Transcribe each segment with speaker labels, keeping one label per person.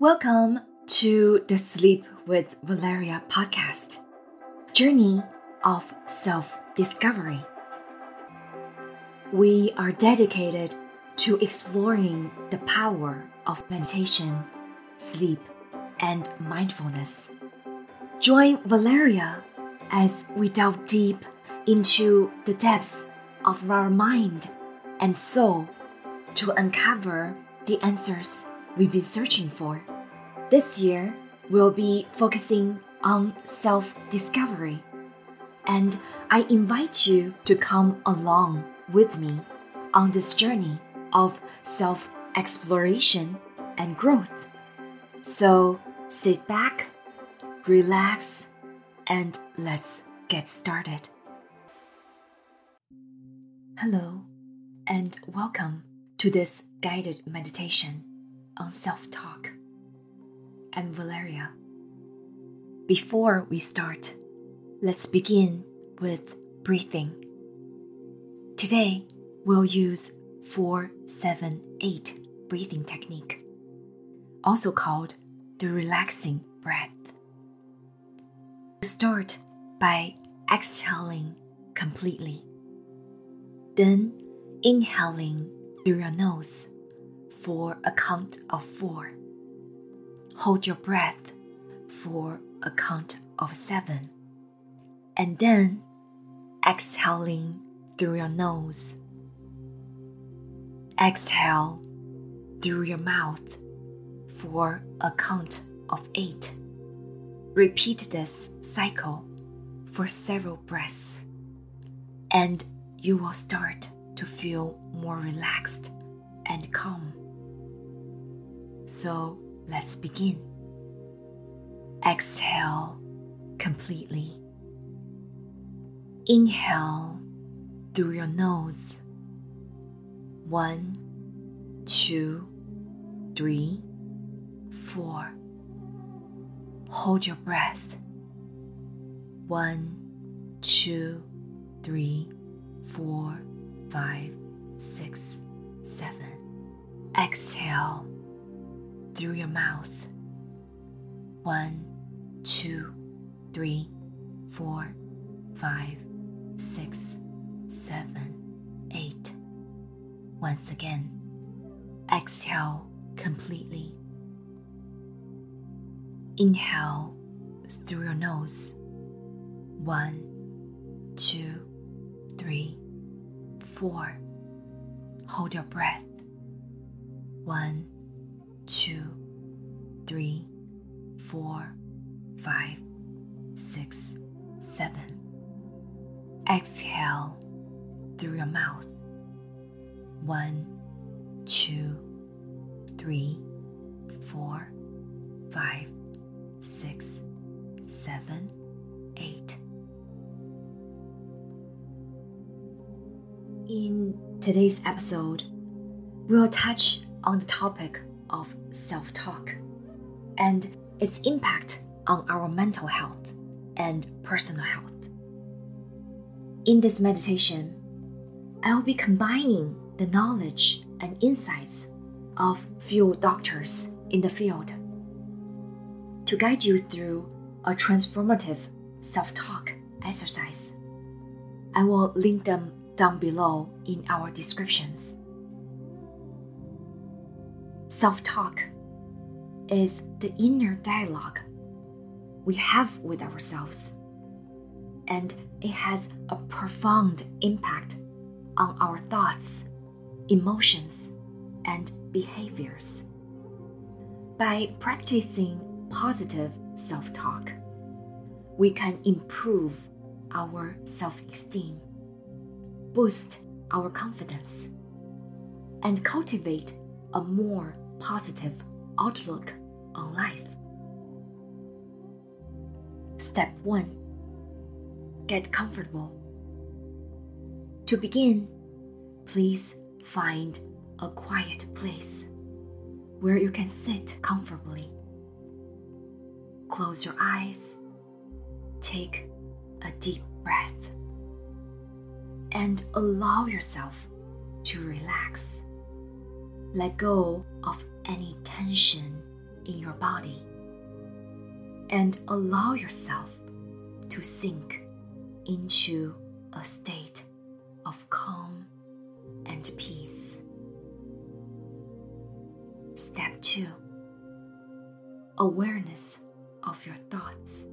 Speaker 1: Welcome to the Sleep with Valeria podcast Journey of Self Discovery. We are dedicated to exploring the power of meditation, sleep, and mindfulness. Join Valeria as we delve deep into the depths of our mind and soul to uncover the answers we've been searching for. This year, we'll be focusing on self discovery, and I invite you to come along with me on this journey of self exploration and growth. So sit back, relax, and let's get started. Hello, and welcome to this guided meditation on self talk. I'm Valeria. Before we start, let's begin with breathing. Today, we'll use 478 breathing technique, also called the relaxing breath. Start by exhaling completely, then inhaling through your nose for a count of four. Hold your breath for a count of seven. And then exhaling through your nose. Exhale through your mouth for a count of eight. Repeat this cycle for several breaths, and you will start to feel more relaxed and calm. So let's begin. Exhale completely. Inhale through your nose. One, two, three, four. Hold your breath. One, two, three, four, five, six, seven. Exhale through your mouth. One, two, three, four, five, six, seven, eight. Once again, exhale completely. Inhale through your nose. One, two, three, four. Hold your breath. One, two, three, four, five, six, seven. Exhale through your mouth. One, two, three, four, five, six, seven, eight. In today's episode, we'll touch on the topic of self talk and its impact on our mental health and personal health. In this meditation, I'll be combining the knowledge and insights of few doctors in the field to guide you through a transformative self talk exercise. I will link them down below in our descriptions. Self talk is the inner dialogue we have with ourselves, and it has a profound impact on our thoughts, emotions, and behaviors. By practicing positive self talk, we can improve our self esteem, boost our confidence, and cultivate a more positive outlook on life. Step 1 Get comfortable. To begin, please find a quiet place where you can sit comfortably. Close your eyes, take a deep breath, and allow yourself to relax. Let go of any tension in your body and allow yourself to sink into a state of calm and peace. Step 2 Awareness of your thoughts.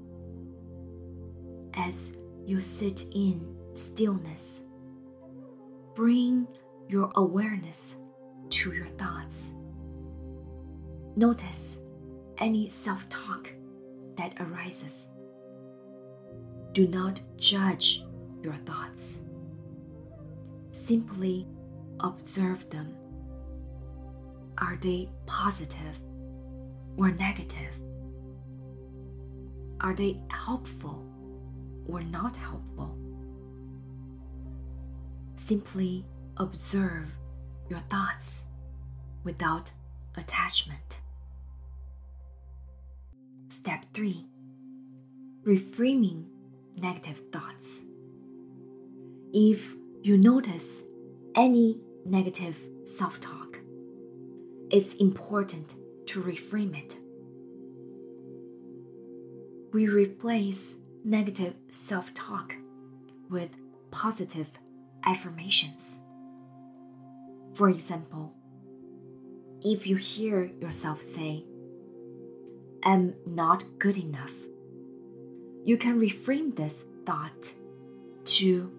Speaker 1: As you sit in stillness, bring your awareness to your thoughts. Notice any self talk that arises. Do not judge your thoughts. Simply observe them. Are they positive or negative? Are they helpful or not helpful? Simply observe your thoughts without attachment. Step 3 Reframing negative thoughts. If you notice any negative self talk, it's important to reframe it. We replace negative self talk with positive affirmations. For example, if you hear yourself say, I'm not good enough, you can reframe this thought to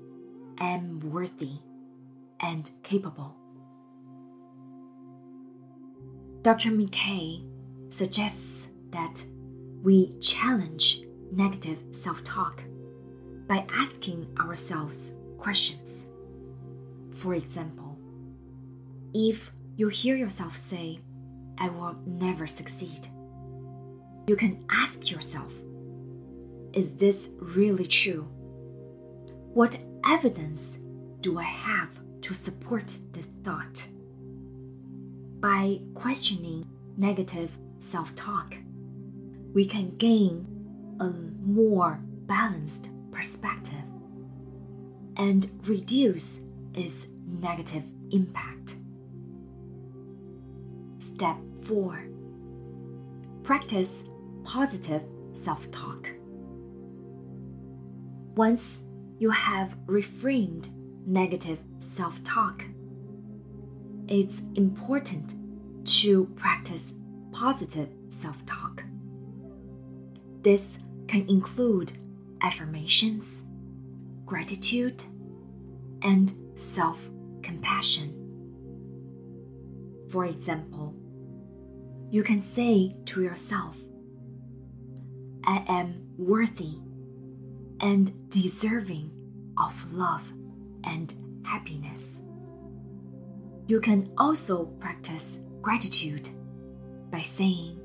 Speaker 1: am worthy and capable. Dr. McKay suggests that we challenge negative self talk by asking ourselves questions. For example, if you hear yourself say, I will never succeed, you can ask yourself, Is this really true? What evidence do I have to support this thought? By questioning negative self talk, we can gain a more balanced perspective and reduce its negative impact. Step 4 Practice positive self talk. Once you have reframed negative self talk, it's important to practice positive self talk. This can include affirmations, gratitude, and self compassion. For example, you can say to yourself, I am worthy and deserving of love and happiness. You can also practice gratitude by saying,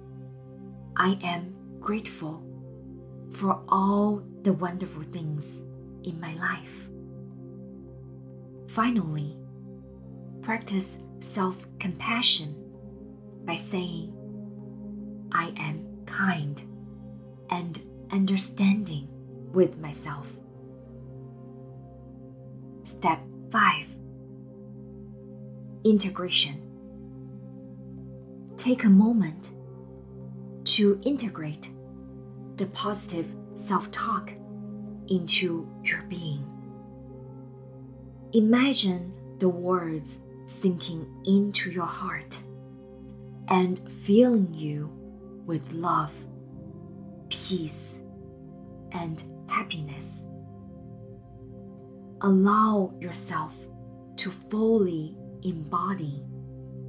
Speaker 1: I am grateful for all the wonderful things in my life. Finally, practice self compassion by saying, I am kind and understanding with myself. Step 5 Integration. Take a moment to integrate the positive self talk into your being. Imagine the words sinking into your heart and filling you with love, peace, and happiness. Allow yourself to fully embody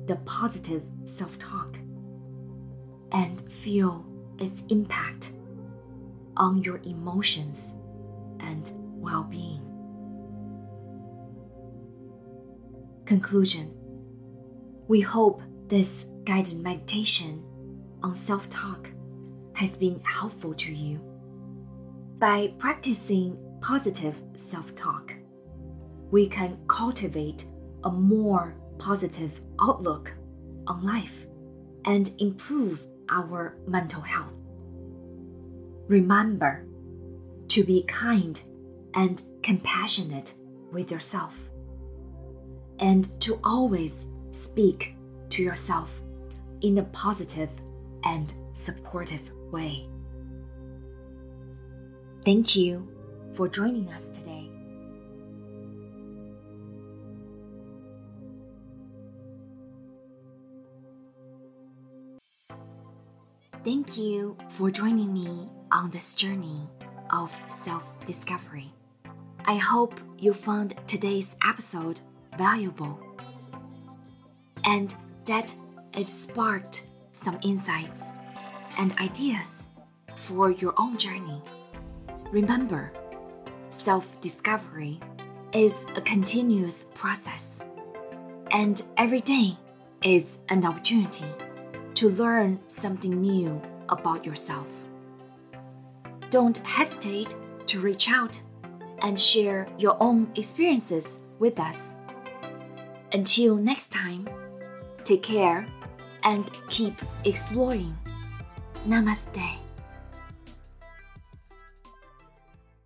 Speaker 1: the positive self talk and feel its impact on your emotions and well being. Conclusion We hope this guided meditation on self talk has been helpful to you. By practicing positive self talk, we can cultivate a more positive outlook on life and improve our mental health. Remember to be kind and compassionate with yourself and to always speak to yourself in a positive and supportive way. Thank you for joining us today. Thank you for joining me on this journey of self discovery. I hope you found today's episode valuable and that it sparked some insights and ideas for your own journey. Remember, self discovery is a continuous process, and every day is an opportunity to learn something new about yourself. Don't hesitate to reach out and share your own experiences with us. Until next time, take care and keep exploring. Namaste.